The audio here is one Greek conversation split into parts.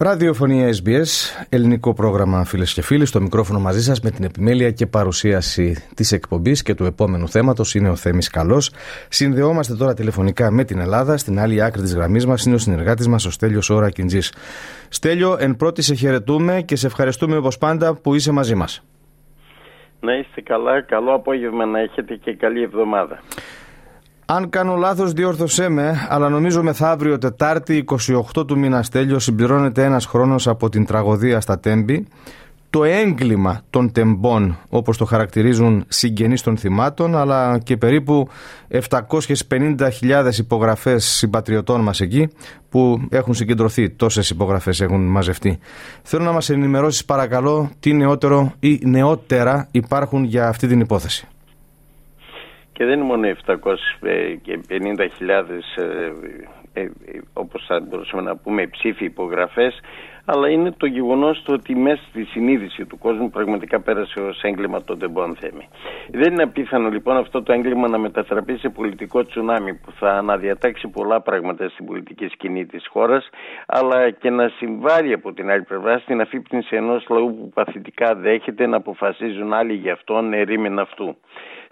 Ραδιοφωνία SBS, ελληνικό πρόγραμμα φίλες και φίλοι. Στο μικρόφωνο μαζί σας με την επιμέλεια και παρουσίαση της εκπομπής και του επόμενου θέματος είναι ο Θέμης Καλός. Συνδεόμαστε τώρα τηλεφωνικά με την Ελλάδα. Στην άλλη άκρη της γραμμής μας είναι ο συνεργάτης μας, ο Στέλιος Ωρα Κιντζής. Στέλιο, εν πρώτη σε χαιρετούμε και σε ευχαριστούμε όπως πάντα που είσαι μαζί μας. Να είστε καλά, καλό απόγευμα να έχετε και καλή εβδομάδα. Αν κάνω λάθος διόρθωσέ με, αλλά νομίζω μεθαύριο Τετάρτη 28 του μήνα Στέλιος συμπληρώνεται ένας χρόνος από την τραγωδία στα Τέμπη. Το έγκλημα των τεμπών, όπως το χαρακτηρίζουν συγγενείς των θυμάτων, αλλά και περίπου 750.000 υπογραφές συμπατριωτών μας εκεί, που έχουν συγκεντρωθεί, τόσες υπογραφές έχουν μαζευτεί. Θέλω να μας ενημερώσεις παρακαλώ τι νεότερο ή νεότερα υπάρχουν για αυτή την υπόθεση και δεν είναι μόνο 750.000 ε, ε, όπως θα μπορούσαμε να πούμε ψήφοι υπογραφές αλλά είναι το γεγονός το ότι μέσα στη συνείδηση του κόσμου πραγματικά πέρασε ως έγκλημα το τεμπών θέμη. Δεν είναι απίθανο λοιπόν αυτό το έγκλημα να μετατραπεί σε πολιτικό τσουνάμι που θα αναδιατάξει πολλά πράγματα στην πολιτική σκηνή της χώρας αλλά και να συμβάλλει από την άλλη πλευρά στην αφύπνιση ενός λαού που παθητικά δέχεται να αποφασίζουν άλλοι για αυτόν ερήμην αυτού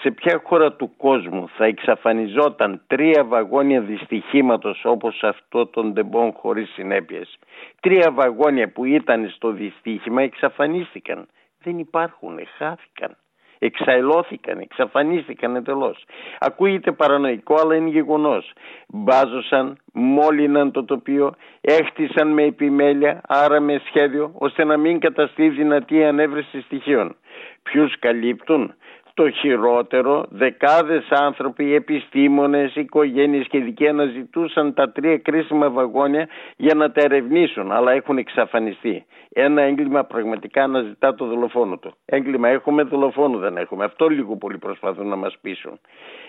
σε ποια χώρα του κόσμου θα εξαφανιζόταν τρία βαγόνια δυστυχήματος όπως αυτό των τεμπών χωρίς συνέπειες; Τρία βαγόνια που ήταν στο δυστύχημα εξαφανίστηκαν. Δεν υπάρχουν, χάθηκαν. Εξαελώθηκαν, εξαφανίστηκαν εντελώς. Ακούγεται παρανοϊκό, αλλά είναι γεγονός. Μπάζωσαν, μόλυναν το τοπίο, έχτισαν με επιμέλεια, άρα με σχέδιο, ώστε να μην καταστεί δυνατή ανέβρεση στοιχείων. Ποιους καλύπτουν, το χειρότερο, δεκάδες άνθρωποι, επιστήμονες, οικογένειες και δικοί αναζητούσαν τα τρία κρίσιμα βαγόνια για να τα ερευνήσουν, αλλά έχουν εξαφανιστεί. Ένα έγκλημα πραγματικά αναζητά το δολοφόνο του. Έγκλημα έχουμε, δολοφόνο δεν έχουμε. Αυτό λίγο πολύ προσπαθούν να μας πείσουν.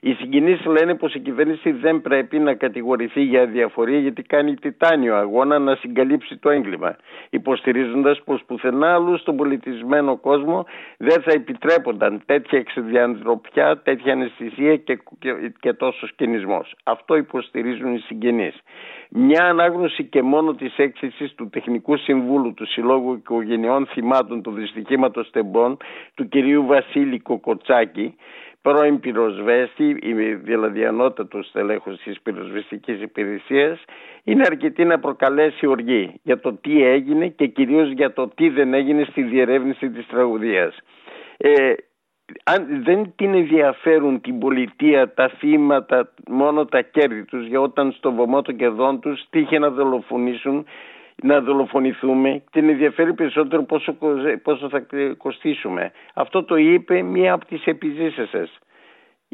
Οι συγκινήσεις λένε πως η κυβέρνηση δεν πρέπει να κατηγορηθεί για διαφορία γιατί κάνει τιτάνιο αγώνα να συγκαλύψει το έγκλημα, υποστηρίζοντας πως πουθενά άλλου στον πολιτισμένο κόσμο δεν θα επιτρέπονταν τέτοια ξεδιανθρωπιά, τέτοια αναισθησία και, και, και τόσο κινησμός. Αυτό υποστηρίζουν οι συγγενείς. Μια ανάγνωση και μόνο της έκθεσης του Τεχνικού Συμβούλου του Συλλόγου Οικογενειών Θυμάτων του Δυστυχήματος Τεμπών του κυρίου Βασίλη Κοκοτσάκη πρώην πυροσβέστη, δηλαδή ανώτατος στελέχος της πυροσβεστικής υπηρεσίας, είναι αρκετή να προκαλέσει οργή για το τι έγινε και κυρίως για το τι δεν έγινε στη διερεύνηση της τραγουδίας. Ε, αν δεν την ενδιαφέρουν την πολιτεία, τα θύματα, μόνο τα κέρδη τους για όταν στο βωμό των κερδών τους τύχε να δολοφονήσουν να δολοφονηθούμε την ενδιαφέρει περισσότερο πόσο, πόσο θα κοστίσουμε. Αυτό το είπε μία από τις επιζήσεσες.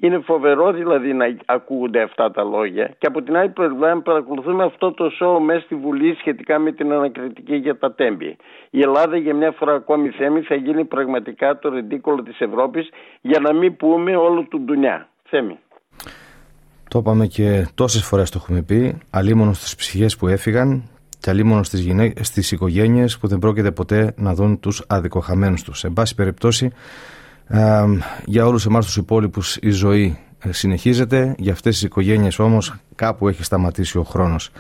Είναι φοβερό δηλαδή να ακούγονται αυτά τα λόγια και από την άλλη πλευρά παρακολουθούμε αυτό το σώο μέσα στη Βουλή σχετικά με την ανακριτική για τα τέμπη. Η Ελλάδα για μια φορά ακόμη θέμη θα γίνει πραγματικά το ρεντίκολο της Ευρώπης για να μην πούμε όλο του ντουνιά. Θέμη. Το είπαμε και τόσες φορές το έχουμε πει, αλίμονος στις ψυχές που έφυγαν και αλίμονος στις, γυναί... στις οικογένειες που δεν πρόκειται ποτέ να δουν τους αδικοχαμένους τους. Σε πάση περιπτώσει, για όλους εμάς τους υπόλοιπους η ζωή ε, συνεχίζεται, για αυτές τις οικογένειες όμως κάπου έχει σταματήσει ο χρόνος.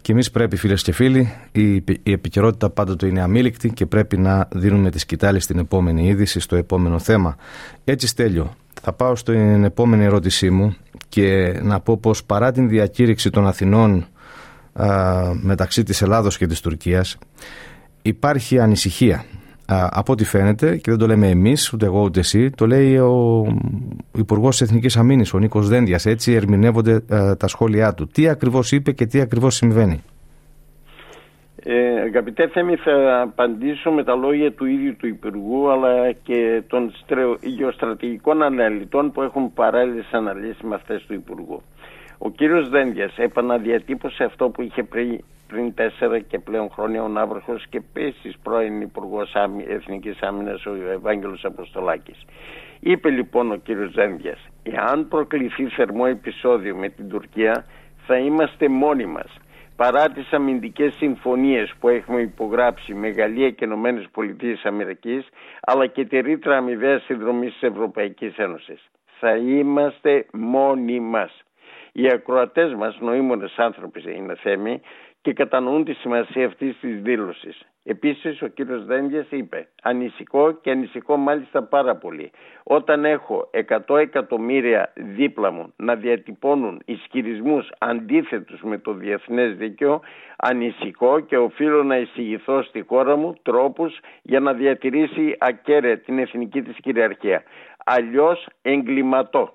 Και εμείς πρέπει, φίλες και φίλοι, η, η επικαιρότητα πάντοτε είναι αμήλικτη και πρέπει να δίνουμε τη σκητάλη στην επόμενη είδηση, στο επόμενο θέμα. Έτσι, στέλιο. Θα πάω στην επόμενη ερώτησή μου και να πω πως παρά την διακήρυξη των Αθηνών μεταξύ της Ελλάδος και της Τουρκίας υπάρχει ανησυχία από ό,τι φαίνεται και δεν το λέμε εμείς ούτε εγώ ούτε εσύ το λέει ο Υπουργός Εθνικής Αμήνης ο Νίκος Δένδιας έτσι ερμηνεύονται τα σχόλιά του τι ακριβώς είπε και τι ακριβώς συμβαίνει; Ε, αγαπητέ Θέμη, θα απαντήσω με τα λόγια του ίδιου του Υπουργού αλλά και των γεωστρατηγικών αναλυτών που έχουν παράλληλες αναλύσεις με αυτές του Υπουργού. Ο κύριος Δένδιας επαναδιατύπωσε αυτό που είχε πριν, πριν τέσσερα και πλέον χρόνια ο Ναύαρχος και επίσης πρώην Υπουργός Εθνικής Άμυνας ο Ευάγγελος Αποστολάκης. Είπε λοιπόν ο κύριος Δένδιας, εάν προκληθεί θερμό επεισόδιο με την Τουρκία θα είμαστε μόνοι μας. παρά τις αμυντικές συμφωνίες που έχουμε υπογράψει με Γαλλία και Ηνωμένες Πολιτείες Αμερικής αλλά και τη ρήτρα αμοιβαίας συνδρομής της Ευρωπαϊκής Ένωσης. Θα είμαστε μόνοι μας. Οι ακροατές μας, νοήμονες άνθρωποι είναι θέμη και κατανοούν τη σημασία αυτής της δήλωσης. Επίσης ο κύριος Δένδιας είπε ανησυχώ και ανησυχώ μάλιστα πάρα πολύ. Όταν έχω 100 εκατομμύρια δίπλα μου να διατυπώνουν ισχυρισμούς αντίθετους με το διεθνές δίκαιο ανησυχώ και οφείλω να εισηγηθώ στη χώρα μου τρόπους για να διατηρήσει ακέραια την εθνική της κυριαρχία. Αλλιώς εγκληματώ.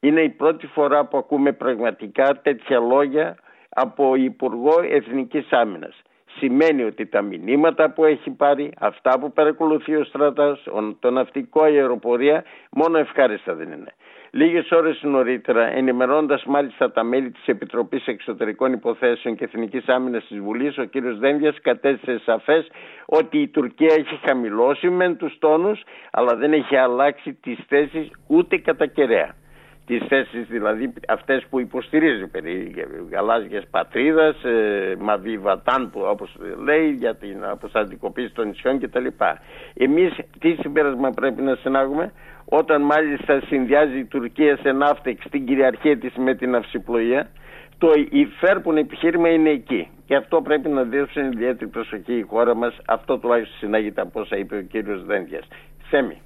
Είναι η πρώτη φορά που ακούμε πραγματικά τέτοια λόγια από Υπουργό Εθνικής Άμυνας σημαίνει ότι τα μηνύματα που έχει πάρει, αυτά που παρακολουθεί ο στρατός, το ναυτικό αεροπορία, μόνο ευχάριστα δεν είναι. Λίγες ώρες νωρίτερα, ενημερώνοντας μάλιστα τα μέλη της Επιτροπής Εξωτερικών Υποθέσεων και Εθνικής Άμυνας της Βουλής, ο κ. Δένδιας κατέστησε σαφές ότι η Τουρκία έχει χαμηλώσει μεν τους τόνους, αλλά δεν έχει αλλάξει τις θέσεις ούτε κατά κεραία τις θέσεις δηλαδή αυτές που υποστηρίζει περί γαλάζιας πατρίδας, ε, Μαβί Βατάν που όπως λέει για την αποστατικοποίηση των νησιών κτλ. Εμείς τι συμπέρασμα πρέπει να συνάγουμε; Όταν μάλιστα συνδυάζει η Τουρκία σε ναύτεξ την κυριαρχία της με την αυσιπλοεία το υφέρπον επιχείρημα είναι εκεί. Και αυτό πρέπει να δώσουν ιδιαίτερη προσοχή η χώρα μας. Αυτό τουλάχιστον συνάγεται από όσα είπε ο κύριος Δέντιας. Θέμη.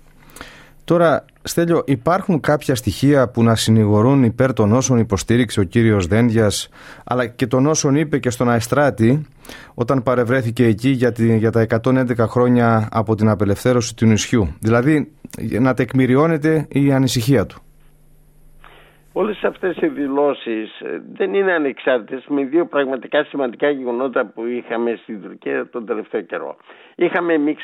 Τώρα, Στέλιο, υπάρχουν κάποια στοιχεία που να συνηγορούν υπέρ των όσων υποστήριξε ο κύριος Δέντιας, αλλά και των όσων είπε και στον Αεστράτη, όταν παρευρέθηκε εκεί για, τη, για τα 111 χρόνια από την απελευθέρωση του νησιού. Δηλαδή, να τεκμηριώνεται η ανησυχία του. Όλες αυτές οι δηλώσεις ε, δεν είναι ανεξάρτητες με δύο πραγματικά σημαντικά γεγονότα που είχαμε στην Τουρκία τον τελευταίο καιρό. Είχαμε, μην,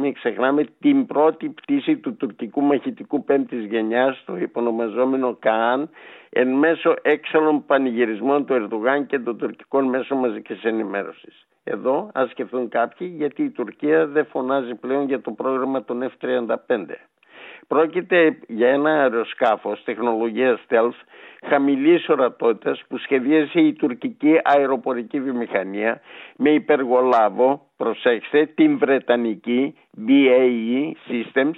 μην ξεχνάμε, την πρώτη πτήση του τουρκικού μαχητικού πέμπτης γενιάς, το υπονομαζόμενο ΚΑΑΝ, εν μέσω έξαλλων πανηγυρισμών του Ερδογάν και των τουρκικών μέσων μαζικής ενημέρωσης. Εδώ ας σκεφτούν κάποιοι γιατί η Τουρκία δεν φωνάζει πλέον για το πρόγραμμα των F-35. Πρόκειται για ένα αεροσκάφος τεχνολογίας stealth χαμηλής ορατότητας που σχεδίασε η τουρκική αεροπορική βιομηχανία με υπεργολάβο, προσέξτε, την βρετανική BAE Systems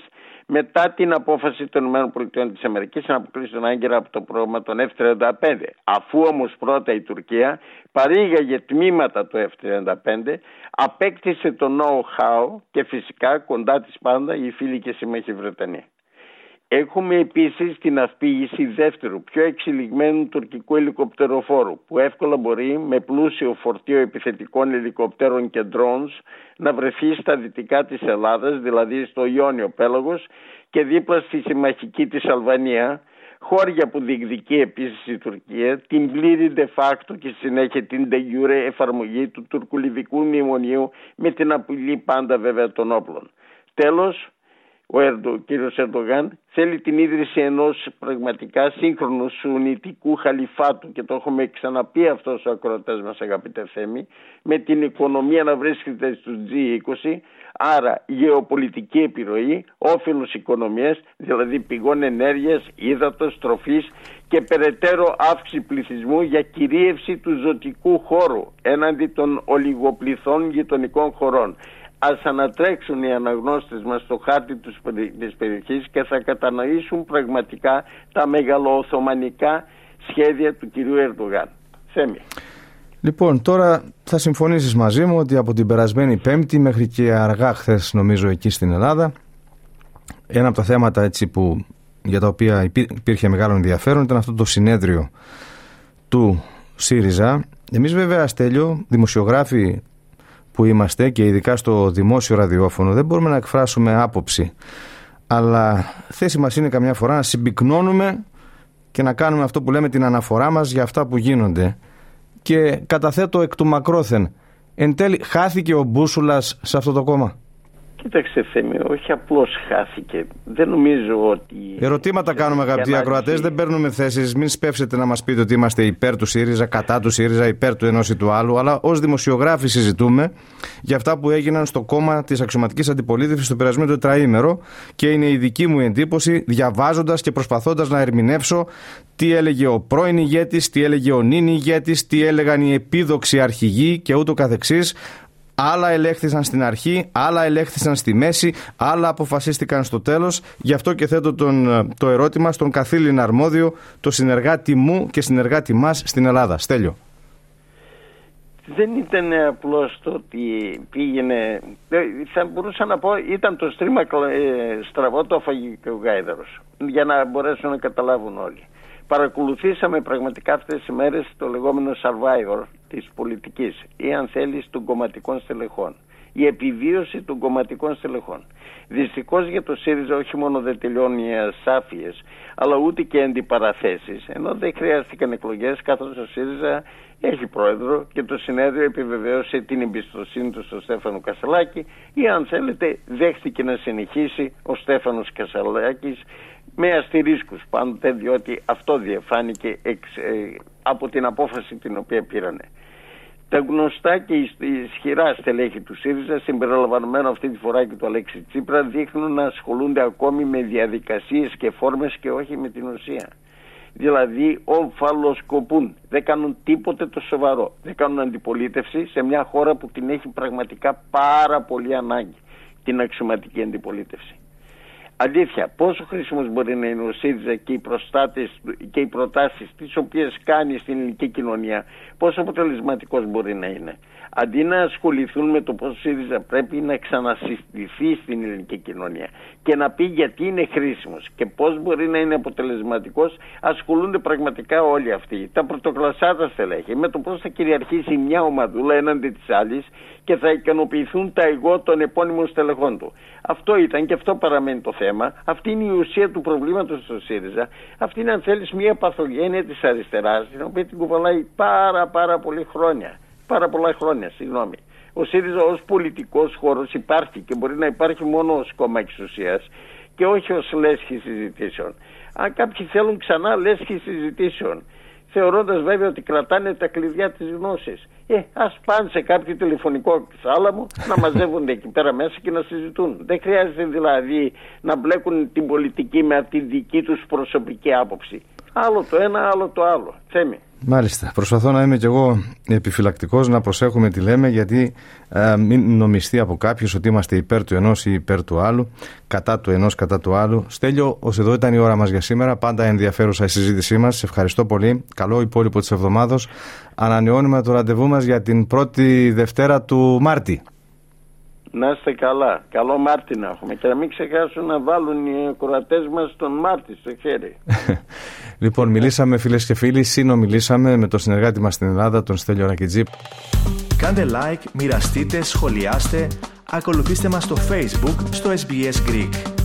μετά την απόφαση των ΗΠΑ της Αμερικής να αποκλείσει άγκυρα από το πρόγραμμα των F-35. Αφού όμως πρώτα η Τουρκία παρήγαγε τμήματα του F-35, απέκτησε το know-how και φυσικά κοντά της πάντα η φίλη και σύμμαχη Βρετανία. Έχουμε επίσης την αυπήγηση δεύτερου, πιο εξελιγμένου τουρκικού ελικοπτεροφόρου που εύκολα μπορεί με πλούσιο φορτίο επιθετικών ελικοπτέρων και drones να βρεθεί στα δυτικά της Ελλάδας, δηλαδή στο Ιόνιο Πέλαγος και δίπλα στη συμμαχική της Αλβανία, χώρια που διεκδικεί επίσης η Τουρκία, την πλήρη de facto και συνέχεια την de jure εφαρμογή του τουρκουλιβικού μνημονίου με την απειλή πάντα βέβαια των όπλων. Τέλος, ο Ερντο, κύριος Ερντογάν θέλει την ίδρυση ενός πραγματικά σύγχρονου σουνητικού χαλιφάτου. Και το έχουμε ξαναπεί αυτός ο ακροατές μας αγαπητέ Θέμη με την οικονομία να βρίσκεται στους G20 άρα γεωπολιτική επιρροή, όφελος οικονομίας δηλαδή πηγών ενέργειας, ύδατος, τροφής και περαιτέρω αύξηση πληθυσμού για κυρίευση του ζωτικού χώρου έναντι των ολιγοπληθών γειτονικών χωρών ας ανατρέξουν οι αναγνώστες μας στο χάρτη της περιοχής και θα κατανοήσουν πραγματικά τα μεγαλοοθωμανικά σχέδια του κυρίου Ερντογάν. Θέμη. Λοιπόν, τώρα θα συμφωνήσεις μαζί μου ότι από την περασμένη Πέμπτη μέχρι και αργά χθες νομίζω εκεί στην Ελλάδα ένα από τα θέματα έτσι που, για τα οποία υπήρχε μεγάλο ενδιαφέρον ήταν αυτό το συνέδριο του ΣΥΡΙΖΑ. Εμείς βέβαια, Στέλιο, δημοσιογράφοι που είμαστε και ειδικά στο δημόσιο ραδιόφωνο δεν μπορούμε να εκφράσουμε άποψη. Αλλά θέση μας είναι καμιά φορά να συμπυκνώνουμε και να κάνουμε αυτό που λέμε την αναφορά μας για αυτά που γίνονται. Και καταθέτω εκ του μακρόθεν εν τέλει χάθηκε ο Μπούσουλας σε αυτό το κόμμα Κοίταξε Θέμη, όχι απλώς χάθηκε. Δεν νομίζω ότι... Ερωτήματα κάνουμε αγαπητοί ακροατές. Δεν παίρνουμε θέσεις. Μην σπεύσετε να μας πείτε ότι είμαστε υπέρ του ΣΥΡΙΖΑ, κατά του ΣΥΡΙΖΑ, υπέρ του ενός ή του άλλου. Αλλά ως δημοσιογράφοι συζητούμε για αυτά που έγιναν στο κόμμα της αξιωματικής αντιπολίτευσης το περασμένο τετραήμερο. Και είναι η δική μου εντύπωση διαβάζοντας και προσπαθώντας να ερμηνεύσω τι έλεγε ο πρώην ηγέτης, τι έλεγε ο νυν ηγέτης, τι έλεγαν οι επίδοξοι αρχηγοί και ούτω καθεξής Άλλα ελέγχθησαν στην αρχή, άλλα ελέγχθησαν στη μέση, άλλα αποφασίστηκαν στο τέλος. Γι' αυτό και θέτω τον, το ερώτημα στον καθήλυνα αρμόδιο, το συνεργάτη μου και συνεργάτη μας στην Ελλάδα. Στέλιο. Δεν ήταν απλώς το ότι πήγαινε, ε, θα μπορούσα να πω ήταν το στρίμα ε, στραβό το αφαγικό γάιδαρος, για να μπορέσουν να καταλάβουν όλοι παρακολουθήσαμε πραγματικά αυτές τις μέρες το λεγόμενο survivor της πολιτικής ή αν θέλεις των κομματικών στελεχών. Η επιβίωση των κομματικών στελεχών. Δυστυχώς για το ΣΥΡΙΖΑ όχι μόνο δεν τελειώνει οι ασάφειες αλλά ούτε και αντιπαραθέσεις ενώ δεν χρειάστηκαν εκλογές καθώς ο ΣΥΡΙΖΑ έχει πρόεδρο και το συνέδριο επιβεβαίωσε την εμπιστοσύνη του στο Στέφανο Κασαλάκη ή αν θέλετε δέχτηκε να συνεχίσει ο Στέφανος Κασαλάκης με αστηρίσκους πάντοτε διότι αυτό διεφάνηκε εξ, ε, από την απόφαση την οποία πήρανε. Τα γνωστά και ισχυρά στελέχη του ΣΥΡΙΖΑ, συμπεριλαμβανομένο αυτή τη φορά και του Αλέξη Τσίπρα, δείχνουν να ασχολούνται ακόμη με διαδικασίες και φόρμες και όχι με την ουσία. Δηλαδή ομφαλοσκοπούν, δεν κάνουν τίποτε το σοβαρό, δεν κάνουν αντιπολίτευση σε μια χώρα που την έχει πραγματικά πάρα πολύ ανάγκη, την αξιωματική αντιπολίτευση. Αλήθεια, πόσο χρήσιμος μπορεί να είναι ο ΣΥΡΙΖΑ και οι, προστάτες, και οι προτάσεις τις οποίες κάνει στην ελληνική κοινωνία, πόσο αποτελεσματικός μπορεί να είναι; Αντί να ασχοληθούν με το πώς ο ΣΥΡΙΖΑ πρέπει να ξανασυστηθεί στην ελληνική κοινωνία και να πει γιατί είναι χρήσιμος και πώς μπορεί να είναι αποτελεσματικός, ασχολούνται πραγματικά όλοι αυτοί. Τα πρωτοκλασσάτα στελέχη με το πώς θα κυριαρχήσει μια ομαδούλα έναντι της άλλης και θα ικανοποιηθούν τα εγώ των επώνυμων στελεχών του. Αυτό ήταν και αυτό παραμένει το θέμα. Αυτή είναι η ουσία του προβλήματος του ΣΥΡΙΖΑ. Αυτή είναι αν θέλεις μια παθογένεια της αριστεράς την οποία την κουβαλάει πάρα πάρα πολύ χρόνια. Πάρα πολλά χρόνια, συγγνώμη. Ο ΣΥΡΙΖΑ ως πολιτικός χώρος υπάρχει και μπορεί να υπάρχει μόνο ως κόμμα εξουσίας και όχι ως λέσχη συζητήσεων. Αν κάποιοι θέλουν ξανά λέσχη συζητήσεων θεωρώντας βέβαια ότι κρατάνε τα κλειδιά της γνώσης. Ε, ας πάνε σε κάποιο τηλεφωνικό θάλαμο να μαζεύονται εκεί πέρα μέσα και να συζητούν. Δεν χρειάζεται δηλαδή να μπλέκουν την πολιτική με τη δική τους προσωπική άποψη. Άλλο το ένα, άλλο το άλλο. Θέμη. Μάλιστα. Προσπαθώ να είμαι κι εγώ επιφυλακτικός, να προσέχουμε τι λέμε, γιατί ε, μην νομιστεί από κάποιο ότι είμαστε υπέρ του ενός ή υπέρ του άλλου, κατά του ενός, κατά του άλλου. Στέλιο, ως εδώ ήταν η ώρα μας για σήμερα. Πάντα ενδιαφέρουσα η συζήτησή μας. Σε ευχαριστώ πολύ. Καλό υπόλοιπο της εβδομάδος. Ανανεώνουμε το ραντεβού μας για την πρώτη Δευτέρα του Μάρτη. Να είστε καλά. Καλό Μάρτι να έχουμε. Και να μην ξεχάσουν να βάλουν οι κορατέ μας τον Μάρτι στο χέρι. λοιπόν, μιλήσαμε φίλες και φίλοι, συνομιλήσαμε με τον συνεργάτη μας στην Ελλάδα, τον Στέλιο Ρακιτζή. Κάντε like, μοιραστείτε, σχολιάστε, ακολουθήστε μας στο Facebook, στο SBS Greek.